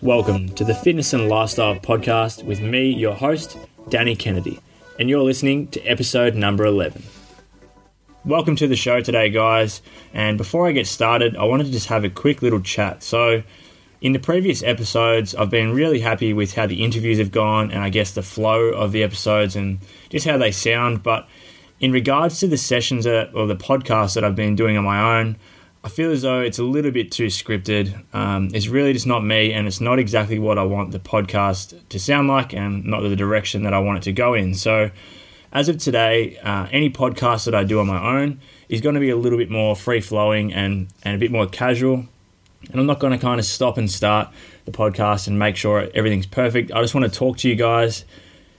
Welcome to the Fitness and Lifestyle Podcast with me, your host, Danny Kennedy, and you're listening to episode number 11. Welcome to the show today, guys. And before I get started, I wanted to just have a quick little chat. So, in the previous episodes, I've been really happy with how the interviews have gone and I guess the flow of the episodes and just how they sound. But in regards to the sessions that, or the podcasts that I've been doing on my own, I feel as though it's a little bit too scripted. Um, it's really just not me, and it's not exactly what I want the podcast to sound like, and not the direction that I want it to go in. So, as of today, uh, any podcast that I do on my own is going to be a little bit more free flowing and, and a bit more casual. And I'm not going to kind of stop and start the podcast and make sure everything's perfect. I just want to talk to you guys,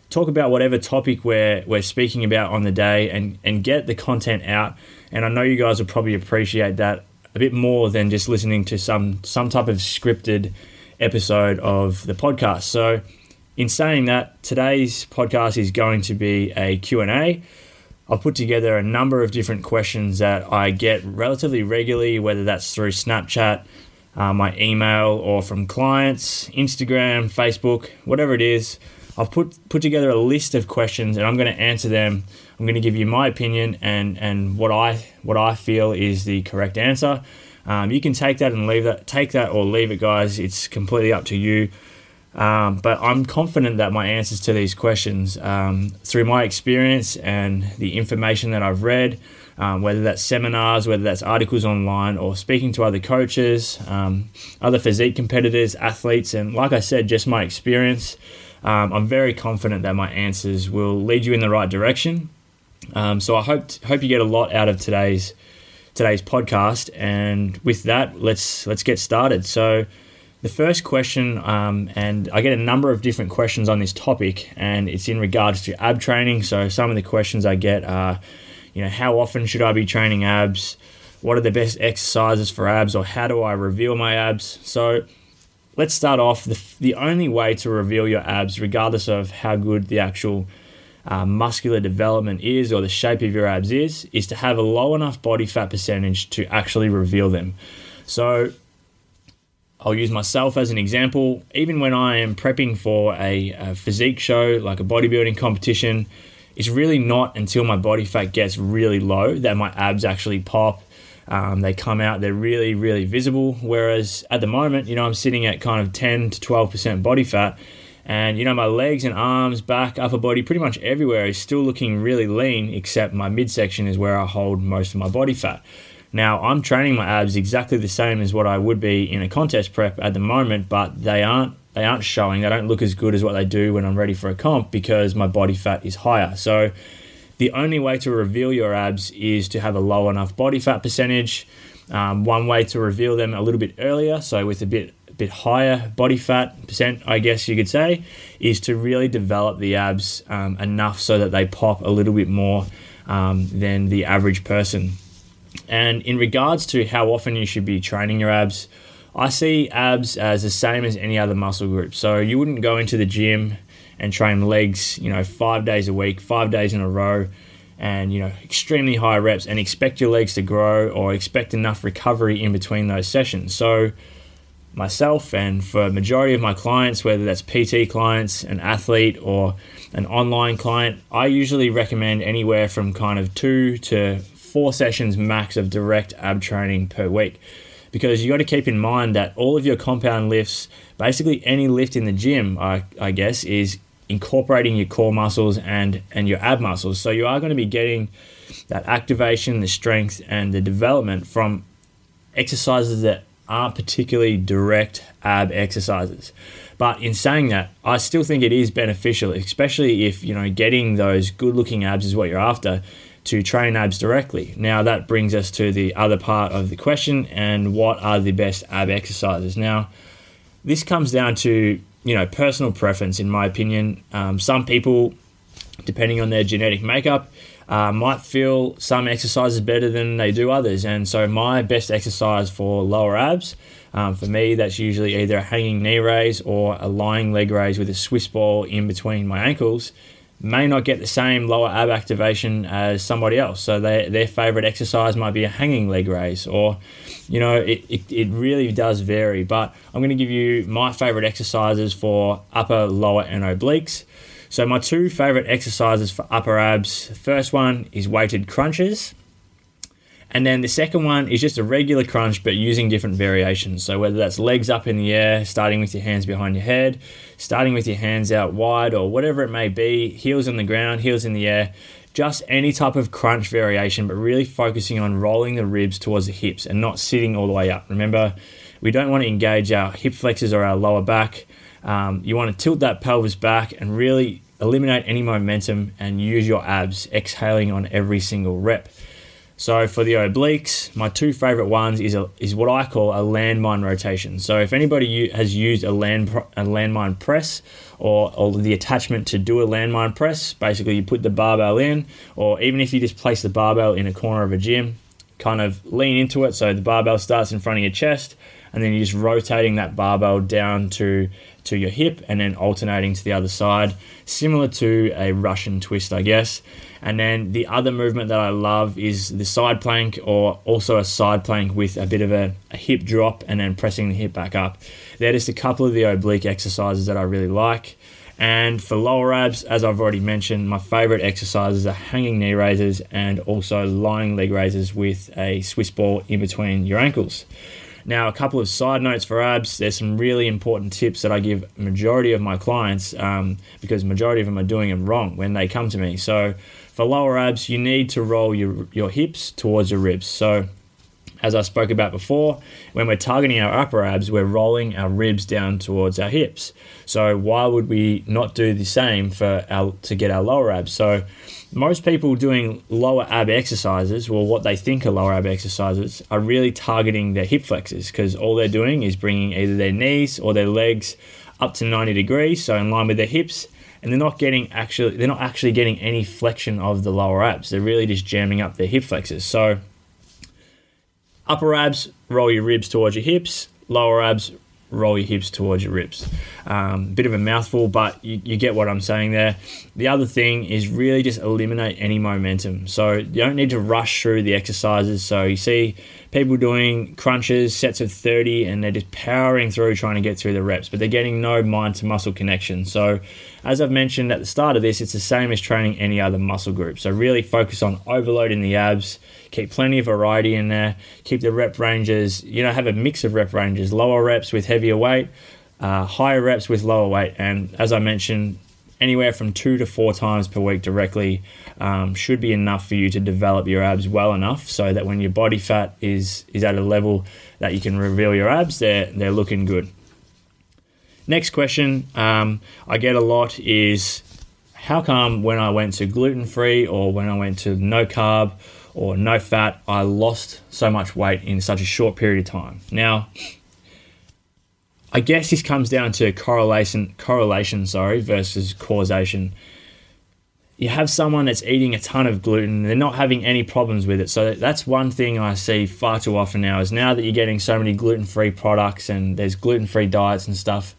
talk about whatever topic we're, we're speaking about on the day, and, and get the content out. And I know you guys will probably appreciate that a bit more than just listening to some some type of scripted episode of the podcast. So, in saying that, today's podcast is going to be a Q&A. I've put together a number of different questions that I get relatively regularly, whether that's through Snapchat, uh, my email, or from clients, Instagram, Facebook, whatever it is. I've put put together a list of questions, and I'm going to answer them I'm going to give you my opinion and and what I what I feel is the correct answer. Um, you can take that and leave that, take that or leave it, guys. It's completely up to you. Um, but I'm confident that my answers to these questions, um, through my experience and the information that I've read, um, whether that's seminars, whether that's articles online, or speaking to other coaches, um, other physique competitors, athletes, and like I said, just my experience, um, I'm very confident that my answers will lead you in the right direction um, so I hope hope you get a lot out of today's today's podcast. And with that, let's let's get started. So the first question, um, and I get a number of different questions on this topic, and it's in regards to ab training. So some of the questions I get are, you know, how often should I be training abs? What are the best exercises for abs, or how do I reveal my abs? So let's start off. The, the only way to reveal your abs, regardless of how good the actual uh, muscular development is or the shape of your abs is, is to have a low enough body fat percentage to actually reveal them. So I'll use myself as an example. Even when I am prepping for a, a physique show, like a bodybuilding competition, it's really not until my body fat gets really low that my abs actually pop. Um, they come out, they're really, really visible. Whereas at the moment, you know, I'm sitting at kind of 10 to 12% body fat and you know, my legs and arms, back, upper body, pretty much everywhere is still looking really lean, except my midsection is where I hold most of my body fat. Now, I'm training my abs exactly the same as what I would be in a contest prep at the moment, but they aren't they aren't showing. They don't look as good as what they do when I'm ready for a comp because my body fat is higher. So, the only way to reveal your abs is to have a low enough body fat percentage. Um, one way to reveal them a little bit earlier, so with a bit bit higher body fat percent, I guess you could say, is to really develop the abs um, enough so that they pop a little bit more um, than the average person. And in regards to how often you should be training your abs, I see abs as the same as any other muscle group. So you wouldn't go into the gym and train legs, you know, five days a week, five days in a row, and you know, extremely high reps, and expect your legs to grow or expect enough recovery in between those sessions. So myself and for majority of my clients whether that's pt clients an athlete or an online client i usually recommend anywhere from kind of two to four sessions max of direct ab training per week because you got to keep in mind that all of your compound lifts basically any lift in the gym I, I guess is incorporating your core muscles and and your ab muscles so you are going to be getting that activation the strength and the development from exercises that aren't particularly direct ab exercises. But in saying that, I still think it is beneficial, especially if you know getting those good-looking abs is what you're after, to train abs directly. Now that brings us to the other part of the question, and what are the best ab exercises? Now, this comes down to you know personal preference, in my opinion. Um, some people, depending on their genetic makeup, uh, might feel some exercises better than they do others. And so, my best exercise for lower abs, um, for me, that's usually either a hanging knee raise or a lying leg raise with a Swiss ball in between my ankles. May not get the same lower ab activation as somebody else. So they, their favorite exercise might be a hanging leg raise, or you know, it, it, it really does vary. But I'm going to give you my favorite exercises for upper, lower, and obliques. So, my two favorite exercises for upper abs first one is weighted crunches. And then the second one is just a regular crunch, but using different variations. So whether that's legs up in the air, starting with your hands behind your head, starting with your hands out wide, or whatever it may be, heels on the ground, heels in the air, just any type of crunch variation, but really focusing on rolling the ribs towards the hips and not sitting all the way up. Remember, we don't want to engage our hip flexors or our lower back. Um, you want to tilt that pelvis back and really eliminate any momentum and use your abs, exhaling on every single rep. So for the obliques, my two favorite ones is a, is what I call a landmine rotation. So if anybody has used a land a landmine press or, or the attachment to do a landmine press, basically you put the barbell in, or even if you just place the barbell in a corner of a gym, kind of lean into it so the barbell starts in front of your chest, and then you're just rotating that barbell down to to your hip and then alternating to the other side, similar to a Russian twist, I guess. And then the other movement that I love is the side plank or also a side plank with a bit of a, a hip drop and then pressing the hip back up. They're just a couple of the oblique exercises that I really like. And for lower abs, as I've already mentioned, my favorite exercises are hanging knee raises and also lying leg raises with a Swiss ball in between your ankles. Now, a couple of side notes for abs. There's some really important tips that I give majority of my clients um, because majority of them are doing them wrong when they come to me. So, for lower abs, you need to roll your your hips towards your ribs. So, as I spoke about before, when we're targeting our upper abs, we're rolling our ribs down towards our hips. So why would we not do the same for our to get our lower abs? So most people doing lower ab exercises, well, what they think are lower ab exercises, are really targeting their hip flexors because all they're doing is bringing either their knees or their legs up to 90 degrees, so in line with their hips, and they're not getting actually they're not actually getting any flexion of the lower abs. They're really just jamming up their hip flexors. So upper abs, roll your ribs towards your hips. Lower abs, roll your hips towards your ribs. Um, bit of a mouthful, but you, you, get what I'm saying there. The other thing is really just eliminate any momentum. So you don't need to rush through the exercises. So you see people doing crunches, sets of 30, and they're just powering through trying to get through the reps, but they're getting no mind to muscle connection. So as I've mentioned at the start of this, it's the same as training any other muscle group. So really focus on overloading the abs keep plenty of variety in there, keep the rep ranges, you know, have a mix of rep ranges, lower reps with heavier weight, uh, higher reps with lower weight. And as I mentioned, anywhere from two to four times per week directly um, should be enough for you to develop your abs well enough so that when your body fat is, is at a level that you can reveal your abs, they're, they're looking good. Next question um, I get a lot is how come when I went to gluten free or when I went to no carb or no fat, I lost so much weight in such a short period of time. Now, I guess this comes down to correlation, correlation, sorry, versus causation. You have someone that's eating a ton of gluten, they're not having any problems with it. So that's one thing I see far too often now is now that you're getting so many gluten-free products and there's gluten-free diets and stuff,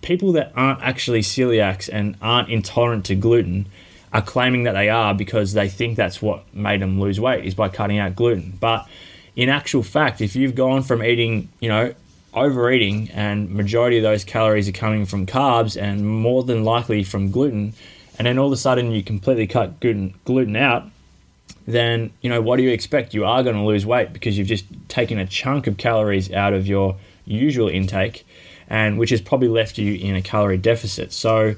people that aren't actually celiacs and aren't intolerant to gluten are claiming that they are because they think that's what made them lose weight is by cutting out gluten. But in actual fact, if you've gone from eating, you know, overeating and majority of those calories are coming from carbs and more than likely from gluten, and then all of a sudden you completely cut gluten, out, then you know what do you expect? You are going to lose weight because you've just taken a chunk of calories out of your usual intake, and which has probably left you in a calorie deficit. So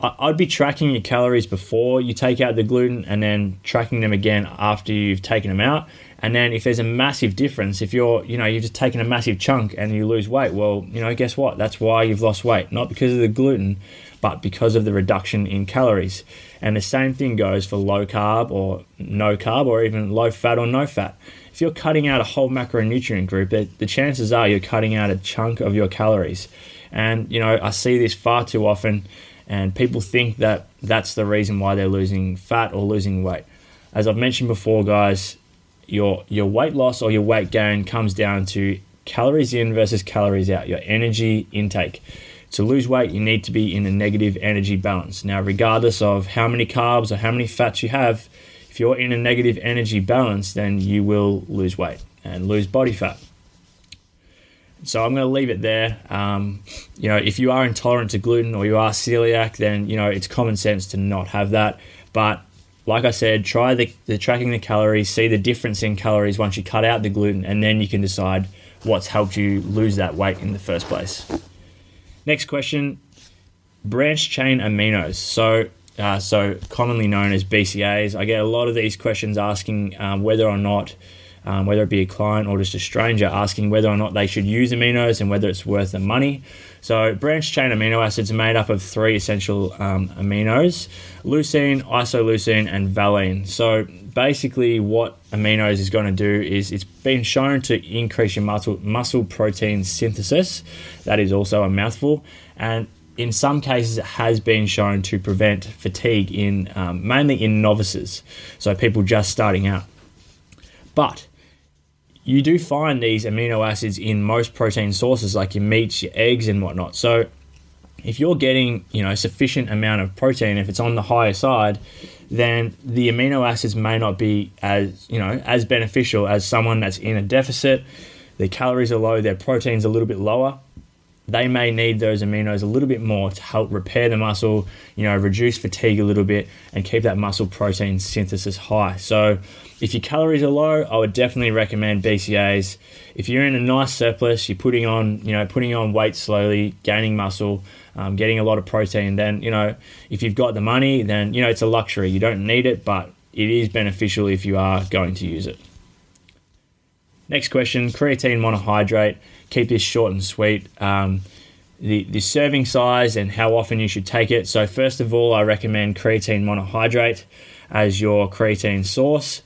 I'd be tracking your calories before you take out the gluten and then tracking them again after you've taken them out. And then if there's a massive difference, if you're, you know, you've just taken a massive chunk and you lose weight, well, you know, guess what? That's why you've lost weight. Not because of the gluten, but because of the reduction in calories. And the same thing goes for low carb or no carb or even low fat or no fat. If you're cutting out a whole macronutrient group, the chances are you're cutting out a chunk of your calories. And, you know, I see this far too often and people think that that's the reason why they're losing fat or losing weight. As I've mentioned before, guys, your your weight loss or your weight gain comes down to calories in versus calories out, your energy intake. To lose weight, you need to be in a negative energy balance. Now, regardless of how many carbs or how many fats you have, if you're in a negative energy balance, then you will lose weight and lose body fat. So I'm going to leave it there. Um, you know, if you are intolerant to gluten or you are celiac, then you know it's common sense to not have that. But like I said, try the, the tracking the calories, see the difference in calories once you cut out the gluten, and then you can decide what's helped you lose that weight in the first place. Next question: branch chain aminos. So uh, so commonly known as BCAAs. I get a lot of these questions asking um, whether or not um, whether it be a client or just a stranger, asking whether or not they should use aminos and whether it's worth the money. So, branched chain amino acids are made up of three essential um, aminos leucine, isoleucine, and valine. So, basically, what aminos is going to do is it's been shown to increase your muscle, muscle protein synthesis. That is also a mouthful. And in some cases, it has been shown to prevent fatigue in um, mainly in novices, so people just starting out. But you do find these amino acids in most protein sources like your meats, your eggs, and whatnot. So if you're getting you know sufficient amount of protein, if it's on the higher side, then the amino acids may not be as you know as beneficial as someone that's in a deficit. Their calories are low, their protein's a little bit lower. They may need those aminos a little bit more to help repair the muscle, you know, reduce fatigue a little bit, and keep that muscle protein synthesis high. So if your calories are low, I would definitely recommend BCAAs. If you're in a nice surplus, you're putting on, you know, putting on weight slowly, gaining muscle, um, getting a lot of protein, then, you know, if you've got the money, then, you know, it's a luxury. You don't need it, but it is beneficial if you are going to use it. Next question creatine monohydrate. Keep this short and sweet. Um, the, the serving size and how often you should take it. So, first of all, I recommend creatine monohydrate as your creatine source.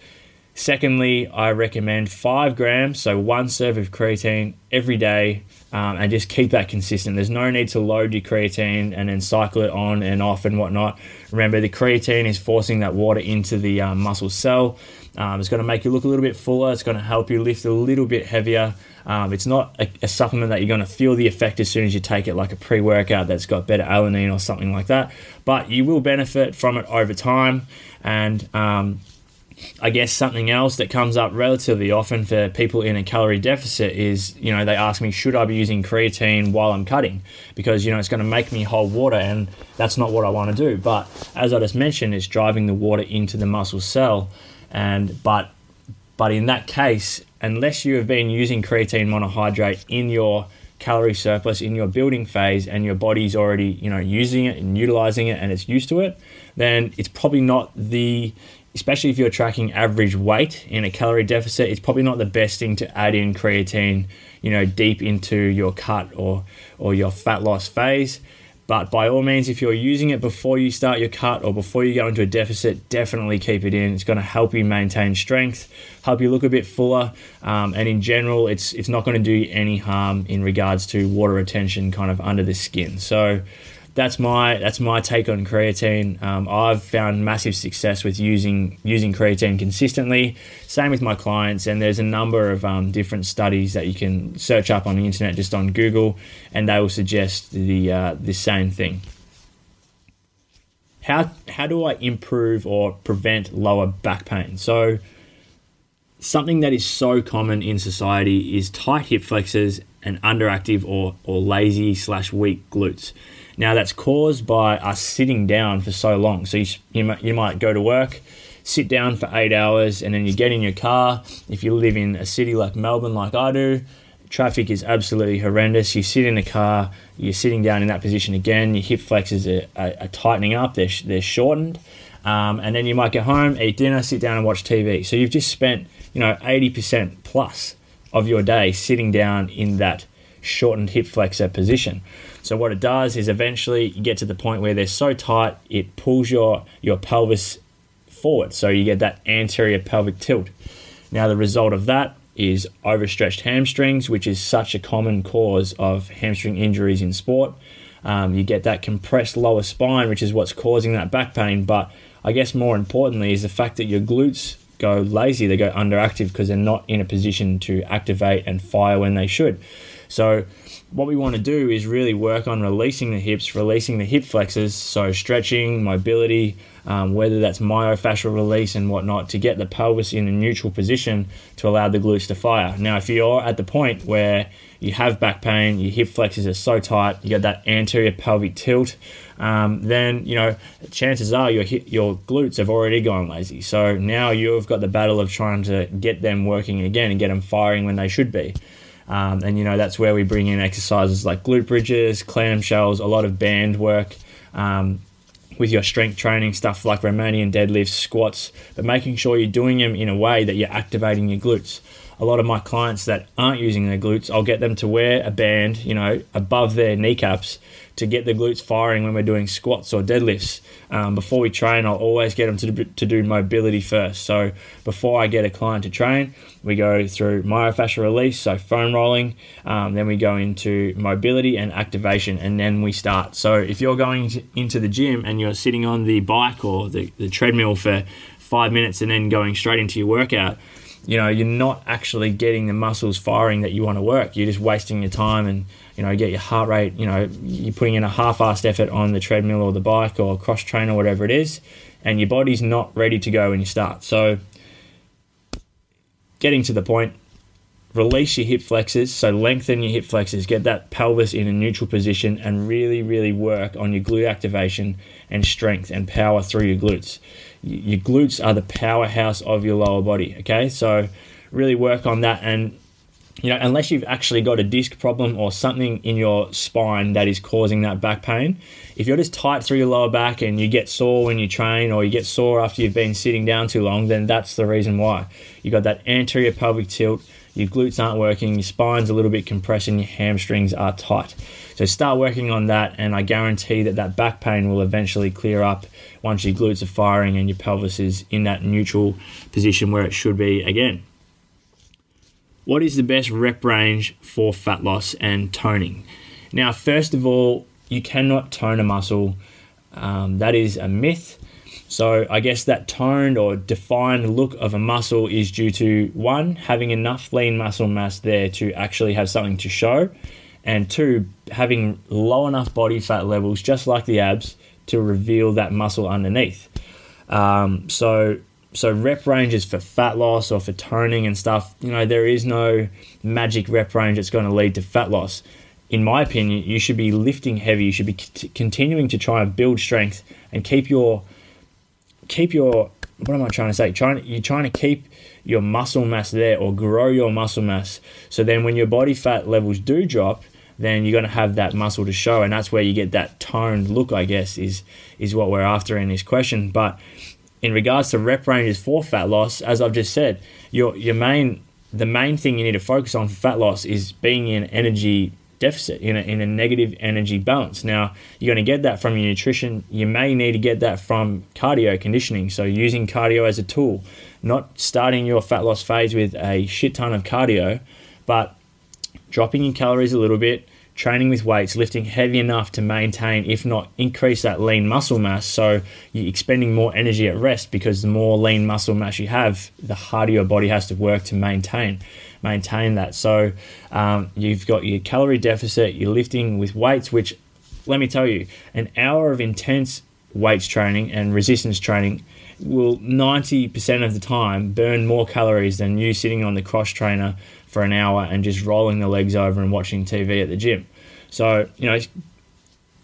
Secondly, I recommend five grams, so one serve of creatine every day, um, and just keep that consistent. There's no need to load your creatine and then cycle it on and off and whatnot. Remember, the creatine is forcing that water into the um, muscle cell. Um, it's going to make you look a little bit fuller. It's going to help you lift a little bit heavier. Um, it's not a, a, supplement that you're going to feel the effect as soon as you take it, like a pre workout that's got beta alanine or something like that. But you will benefit from it over time. And um, I guess something else that comes up relatively often for people in a calorie deficit is, you know, they ask me, should I be using creatine while I'm cutting? Because, you know, it's going to make me hold water and that's not what I want to do. But as I just mentioned, it's driving the water into the muscle cell. And, but, but in that case, unless you have been using creatine monohydrate in your calorie surplus in your building phase and your body's already, you know, using it and utilizing it and it's used to it, then it's probably not the especially if you're tracking average weight in a calorie deficit, it's probably not the best thing to add in creatine, you know, deep into your cut or or your fat loss phase. But by all means, if you're using it before you start your cut or before you go into a deficit, definitely keep it in. It's going to help you maintain strength, help you look a bit fuller, um, and in general, it's it's not going to do you any harm in regards to water retention, kind of under the skin. So that's my that's my take on creatine. Um, I've found massive success with using using creatine consistently. Same with my clients, and there's a number of um, different studies that you can search up on the internet, just on Google, and they will suggest the uh, the same thing. How how do I improve or prevent lower back pain? So something that is so common in society is tight hip flexors and underactive or, or lazy slash weak glutes. Now, that's caused by us sitting down for so long. So, you, you, might, you might go to work, sit down for eight hours, and then you get in your car. If you live in a city like Melbourne, like I do, traffic is absolutely horrendous. You sit in the car, you're sitting down in that position again, your hip flexors are, are, are tightening up, they're, they're shortened. Um, and then you might get home, eat dinner, sit down and watch TV. So you've just spent, you know, 80% plus of your day sitting down in that shortened hip flexor position. So what it does is eventually you get to the point where they're so tight it pulls your your pelvis forward. So you get that anterior pelvic tilt. Now the result of that is overstretched hamstrings, which is such a common cause of hamstring injuries in sport. Um, you get that compressed lower spine, which is what's causing that back pain. But I guess more importantly is the fact that your glutes go lazy, they go underactive because they're not in a position to activate and fire when they should. So, what we want to do is really work on releasing the hips, releasing the hip flexors, so stretching, mobility, um, whether that's myofascial release and whatnot, to get the pelvis in a neutral position to allow the glutes to fire. Now, if you're at the point where you have back pain, your hip flexors are so tight, you got that anterior pelvic tilt, um, then you know chances are your your glutes have already gone lazy. So now you've got the battle of trying to get them working again and get them firing when they should be. Um, and you know that's where we bring in exercises like glute bridges, clamshells, a lot of band work. Um, with your strength training stuff like Romanian deadlifts, squats, but making sure you're doing them in a way that you're activating your glutes. A lot of my clients that aren't using their glutes, I'll get them to wear a band, you know, above their kneecaps to get the glutes firing when we're doing squats or deadlifts. Um, before we train, I'll always get them to do, to do mobility first. So before I get a client to train, we go through myofascial release, so foam rolling. Um, then we go into mobility and activation, and then we start. So if you're going to, into the gym and you're sitting on the bike or the, the treadmill for five minutes and then going straight into your workout, you know you're not actually getting the muscles firing that you want to work. You're just wasting your time and you know get your heart rate you know you're putting in a half-assed effort on the treadmill or the bike or cross train or whatever it is and your body's not ready to go when you start. So getting to the point release your hip flexors. So lengthen your hip flexors. Get that pelvis in a neutral position and really really work on your glute activation and strength and power through your glutes your glutes are the powerhouse of your lower body. Okay, so really work on that and you know unless you've actually got a disc problem or something in your spine that is causing that back pain if you're just tight through your lower back and you get sore when you train or you get sore after you've been sitting down too long then that's the reason why You've got that anterior pelvic tilt your glutes aren't working your spine's a little bit compressed and your hamstrings are tight so start working on that, and I guarantee that that back pain will eventually clear up once your glutes are firing and your pelvis is in that neutral position where it should be again. What is the best rep range for fat loss and toning? Now, first of all, you cannot tone a muscle. Um, that is a myth. So, I guess that toned or defined look of a muscle is due to one, having enough lean muscle mass there to actually have something to show, and two, having low enough body fat levels, just like the abs, to reveal that muscle underneath. Um, so, so rep ranges for fat loss or for toning and stuff, you know, there is no magic rep range that's going to lead to fat loss. In my opinion, you should be lifting heavy. You should be c- continuing to try and build strength and keep your keep your what am I trying to say? Trying you're trying to keep your muscle mass there or grow your muscle mass. So then when your body fat levels do drop, then you're going to have that muscle to show, and that's where you get that toned look. I guess is is what we're after in this question. But in regards to rep ranges for fat loss, as I've just said, your your main the main thing you need to focus on for fat loss is being in energy deficit in a, in a negative energy balance. Now, you're going to get that from your nutrition. You may need to get that from cardio conditioning. So, using cardio as a tool, not starting your fat loss phase with a shit ton of cardio, but dropping your calories a little bit, training with weights, lifting heavy enough to maintain, if not increase that lean muscle mass. So you're expending more energy at rest because the more lean muscle mass you have, the harder your body has to work to maintain maintain that. So um, you've got your calorie deficit, you're lifting with weights, which let me tell you, an hour of intense weights training and resistance training will 90% of the time burn more calories than you sitting on the cross trainer for an hour and just rolling the legs over and watching TV at the gym. So, you know,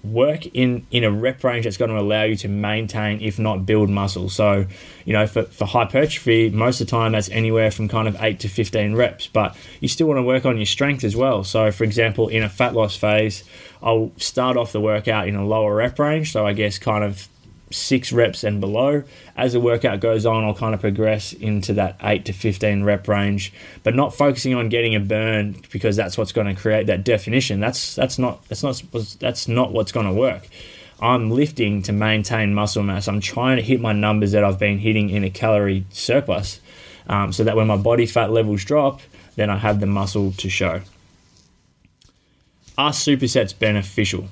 work in, in a rep range that's going to allow you to maintain, if not build muscle. So, you know, for, for hypertrophy, most of the time that's anywhere from kind of 8 to 15 reps, but you still want to work on your strength as well. So, for example, in a fat loss phase, I'll start off the workout in a lower rep range. So, I guess kind of six reps and below. As the workout goes on, I'll kind of progress into that 8 to 15 rep range, but not focusing on getting a burn because that's what's going to create that definition. That's that's not that's not that's not what's going to work. I'm lifting to maintain muscle mass. I'm trying to hit my numbers that I've been hitting in a calorie surplus, um, so that when my body fat levels drop, then I have the muscle to show. Are supersets beneficial?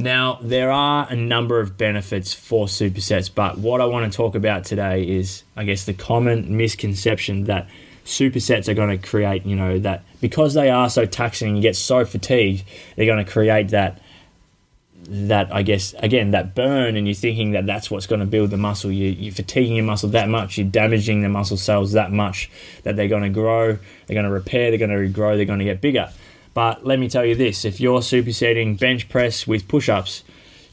Now, there are a number of benefits for supersets, but what I want to talk about today is, I guess, the common misconception that supersets are going to create, you know, that because they are so taxing, you get so fatigued, they're going to create that that I guess again that burn, and you're thinking that that's what's going to build the muscle. You, you're fatiguing your muscle that much, you're damaging the muscle cells that much that they're going to grow, they're going to repair, they're going to regrow, they're going to get bigger. But let me tell you this: if you're supersetting bench press with push-ups,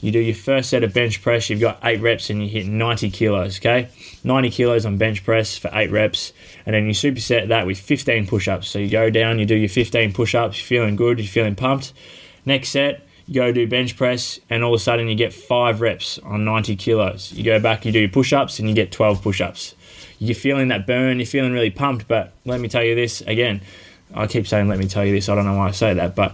you do your first set of bench press, you've got eight reps, and you hit 90 kilos. Okay, 90 kilos on bench press for eight reps, and then you superset that with 15 push-ups. So you go down, you do your 15 push-ups, you're feeling good, you're feeling pumped. Next set you go do bench press, and all of a sudden you get five reps on 90 kilos. You go back, you do your push ups, and you get 12 push ups. You're feeling that burn, you're feeling really pumped, but let me tell you this again. I keep saying, let me tell you this, I don't know why I say that, but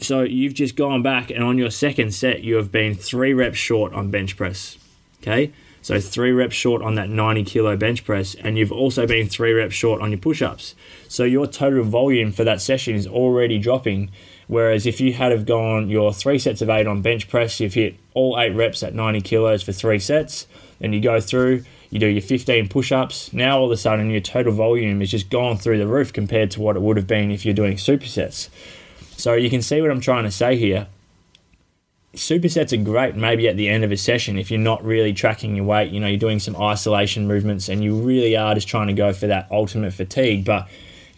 so you've just gone back, and on your second set, you have been three reps short on bench press. Okay, so three reps short on that 90 kilo bench press, and you've also been three reps short on your push ups. So your total volume for that session is already dropping Whereas if you had have gone your three sets of eight on bench press, you've hit all eight reps at 90 kilos for three sets, and you go through, you do your 15 push ups. Now all of a sudden your total volume is just gone through the roof compared to what it would have been if you're doing supersets. So you can see what I'm trying to say here. Supersets are great maybe at the end of a session if you're not really tracking your weight, you know, you're doing some isolation movements and you really are just trying to go for that ultimate fatigue. But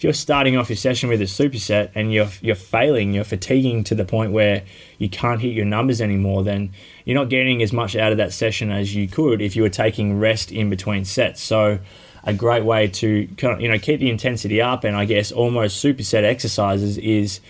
you're starting off your session with a superset and you're you're failing, you're fatiguing to the point where you can't hit your numbers anymore, then you're not getting as much out of that session as you could if you were taking rest in between sets. So a great way to you know keep the intensity up and I guess almost superset exercises is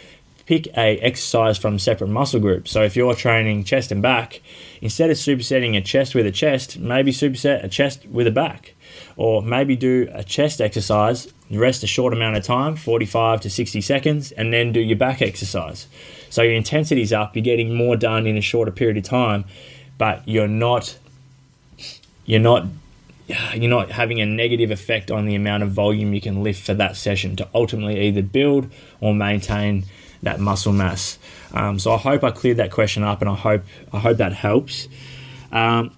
pick a exercise from separate muscle groups. So if you're training chest and back, instead of supersetting a chest with a chest, maybe superset a chest with a back. Or maybe do a chest exercise rest a short amount of time, 45 to 60 seconds, and then do your back exercise. So your intensity's up, you're getting more done in a shorter period of time, but you're not you're not you're not having a negative effect on the amount of volume you can lift for that session to ultimately either build or maintain that muscle mass. Um, so I hope I cleared that question up, and I hope I hope that helps. Um,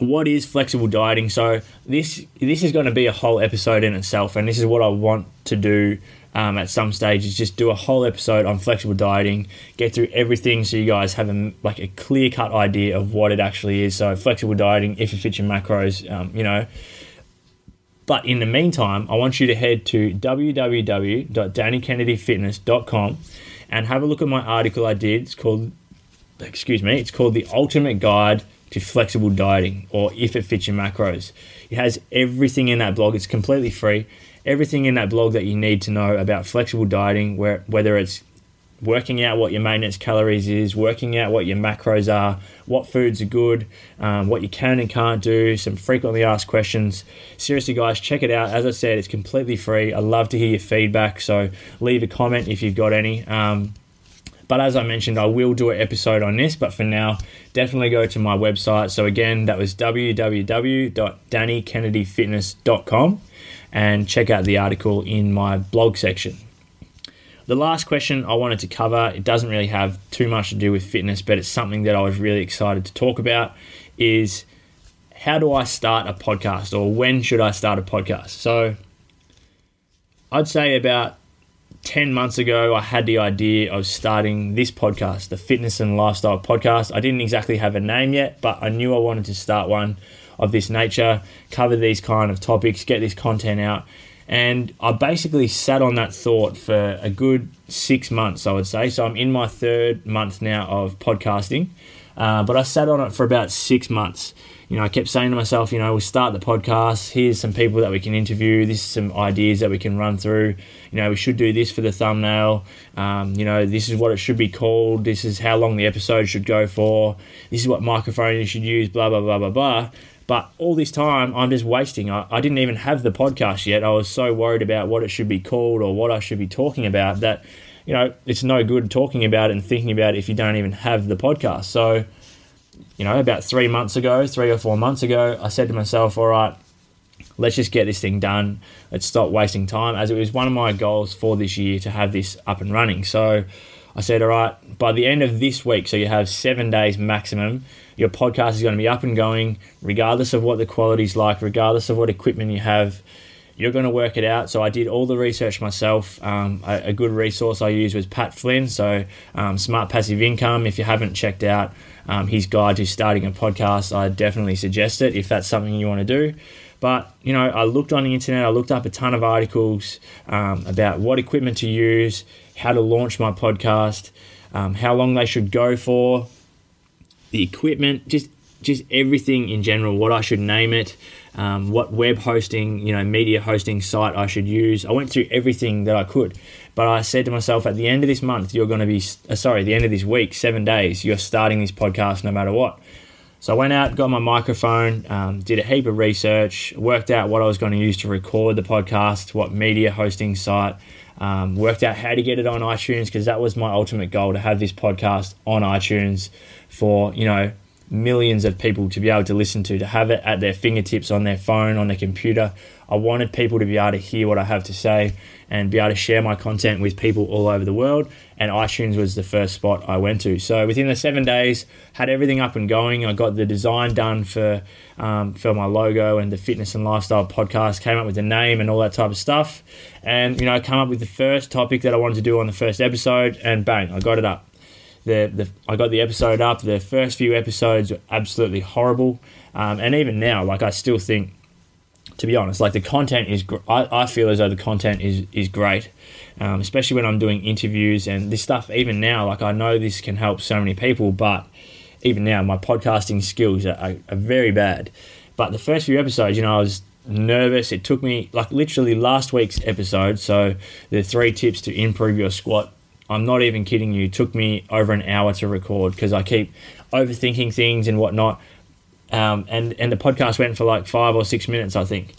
what is flexible dieting? So this this is going to be a whole episode in itself, and this is what I want to do um, at some stage is just do a whole episode on flexible dieting, get through everything so you guys have a, like a clear cut idea of what it actually is. So flexible dieting, if it fits your macros, um, you know. But in the meantime, I want you to head to www.dannykennedyfitness.com and have a look at my article I did. It's called, excuse me, it's called the Ultimate Guide to flexible dieting or if it fits your macros. It has everything in that blog. It's completely free. Everything in that blog that you need to know about flexible dieting, where whether it's working out what your maintenance calories is, working out what your macros are, what foods are good, um, what you can and can't do, some frequently asked questions. Seriously, guys, check it out. As I said, it's completely free. I love to hear your feedback, so leave a comment if you've got any. Um, but as I mentioned, I will do an episode on this. But for now, definitely go to my website. So again, that was www.dannykennedyfitness.com and check out the article in my blog section. The last question I wanted to cover, it doesn't really have too much to do with fitness, but it's something that I was really excited to talk about is how do I start a podcast or when should I start a podcast? So I'd say about 10 months ago, I had the idea of starting this podcast, the Fitness and Lifestyle Podcast. I didn't exactly have a name yet, but I knew I wanted to start one of this nature, cover these kind of topics, get this content out. And I basically sat on that thought for a good six months, I would say. So I'm in my third month now of podcasting, uh, but I sat on it for about six months you know, I kept saying to myself, you know, we'll start the podcast. Here's some people that we can interview. This is some ideas that we can run through. You know, we should do this for the thumbnail. Um, you know, this is what it should be called. This is how long the episode should go for. This is what microphone you should use. Blah blah blah blah blah. But all this time, I'm just wasting. I, I didn't even have the podcast yet. I was so worried about what it should be called or what I should be talking about that, you know, it's no good talking about it and thinking about it if you don't even have the podcast. So you know, about three months ago, three or four months ago, I said to myself, all right, let's just get this thing done. Let's stop wasting time, as it was one of my goals for this year to have this up and running. So I said, all right, by the end of this week, so you have seven days maximum, your podcast is going to be up and going, regardless of what the quality's like, regardless of what equipment you have. You're going to work it out. So I did all the research myself. Um, a, a, good resource I used was Pat Flynn, so um, Smart Passive Income. If you haven't checked out um, his guide to starting a podcast, I definitely suggest it if that's something you want to do. But you know, I looked on the internet. I looked up a ton of articles um, about what equipment to use, how to launch my podcast, um, how long they should go for, the equipment, just just everything in general, what I should name it, um, what web hosting, you know, media hosting site I should use. I went through everything that I could, but I said to myself, at the end of this month, you're going to be, uh, sorry, the end of this week, seven days, you're starting this podcast no matter what. So I went out, got my microphone, um, did a heap of research, worked out what I was going to use to record the podcast, what media hosting site, um, worked out how to get it on iTunes because that was my ultimate goal to have this podcast on iTunes for, you know, millions of people to be able to listen to, to have it at their fingertips on their phone, on their computer. I wanted people to be able to hear what I have to say and be able to share my content with people all over the world. And iTunes was the first spot I went to. So within the seven days, had everything up and going. I got the design done for um, for my logo and the fitness and lifestyle podcast. Came up with the name and all that type of stuff. And you know, come up with the first topic that I wanted to do on the first episode, and bang, I got it up the, the I got the episode up. The first few episodes were absolutely horrible, um, and even now, like I still think, to be honest, like the content is. Gr- I, I feel as though the content is is great, um, especially when I'm doing interviews and this stuff. Even now, like I know this can help so many people, but even now, my podcasting skills are, are, are very bad. But the first few episodes, you know, I was nervous. It took me like literally last week's episode. So the three tips to improve your squat I'm not even kidding you. It took me over an hour to record because I keep overthinking things and whatnot. Um, and and the podcast went for like five or six minutes, I think.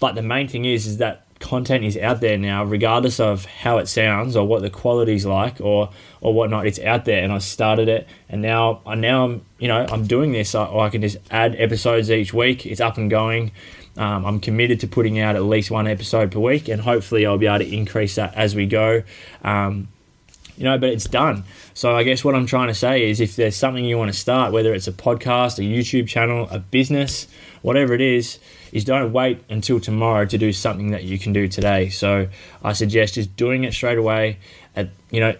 But the main thing is, is that content is out there now, regardless of how it sounds or what the quality's like or or whatnot. It's out there, and I started it, and now I now I'm you know I'm doing this. I, I can just add episodes each week. It's up and going. Um, I'm committed to putting out at least one episode per week, and hopefully I'll be able to increase that as we go. Um, you know, but it's done. So I guess what I'm trying to say is if there's something you want to start, whether it's a podcast, a YouTube channel, a business, whatever it is, is don't wait until tomorrow to do something that you can do today. So I suggest just doing it straight away. At you know,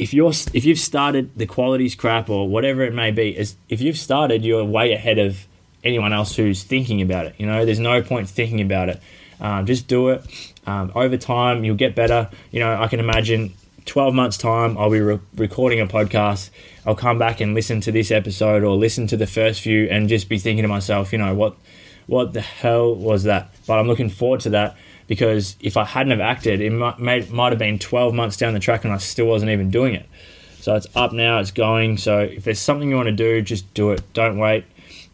if you're if you've started the quality's crap or whatever it may be, is if you've started, you're way ahead of anyone else who's thinking about it. You know, there's no point thinking about it. Um, just do it. Um, over time, you'll get better. You know, I can imagine 12 months' time, I'll be re- recording a podcast. I'll come back and listen to this episode or listen to the first few and just be thinking to myself, you know, what, what the hell was that? But I'm looking forward to that because if I hadn't have acted, it might, might, might have been 12 months down the track and I still wasn't even doing it. So it's up now, it's going. So if there's something you want to do, just do it. Don't wait.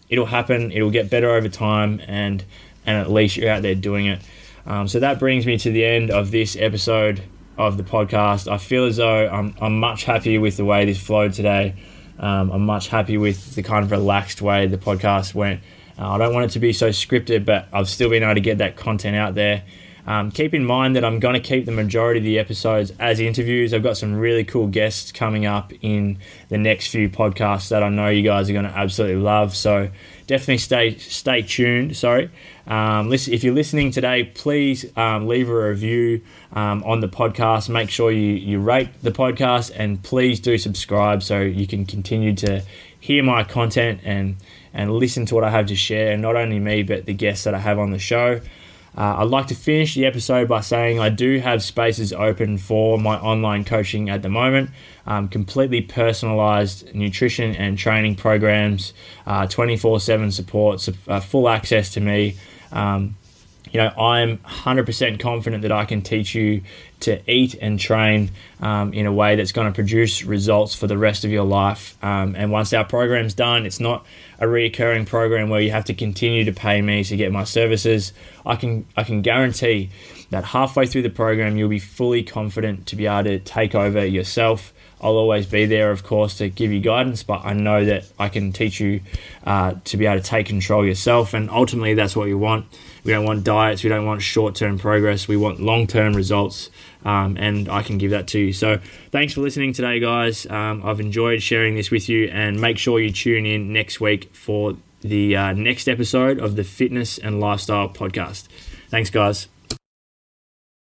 It'll happen. It'll get better over time, and and at least you're out there doing it. Um, so that brings me to the end of this episode of the podcast. I feel as though I'm, I'm much happier with the way this flowed today. Um, I'm much happy with the kind of relaxed way the podcast went. Uh, I don't want it to be so scripted, but I've still been able to get that content out there. Um, keep in mind that I'm going to keep the majority of the episodes as interviews. I've got some really cool guests coming up in the next few podcasts that I know you guys are going to absolutely love. So definitely stay stay tuned. Sorry, um, listen, if you're listening today, please um, leave a review um, on the podcast. Make sure you you rate the podcast and please do subscribe so you can continue to hear my content and and listen to what I have to share. Not only me, but the guests that I have on the show. Uh, I'd like to finish the episode by saying I do have spaces open for my online coaching at the moment. Um, completely personalized nutrition and training programs, uh, 24 7 support, uh, full access to me. Um, you know, I'm 100% confident that I can teach you to eat and train um, in a way that's going to produce results for the rest of your life. Um, and once our program's done, it's not a reoccurring program where you have to continue to pay me to get my services. I can I can guarantee that halfway through the program, you'll be fully confident to be able to take over yourself. I'll always be there, of course, to give you guidance, but I know that I can teach you uh, to be able to take control yourself. And ultimately, that's what you want. We don't want diets, we don't want short term progress, we want long term results. Um, and I can give that to you. So, thanks for listening today, guys. Um, I've enjoyed sharing this with you, and make sure you tune in next week for the uh, next episode of the Fitness and Lifestyle Podcast. Thanks, guys.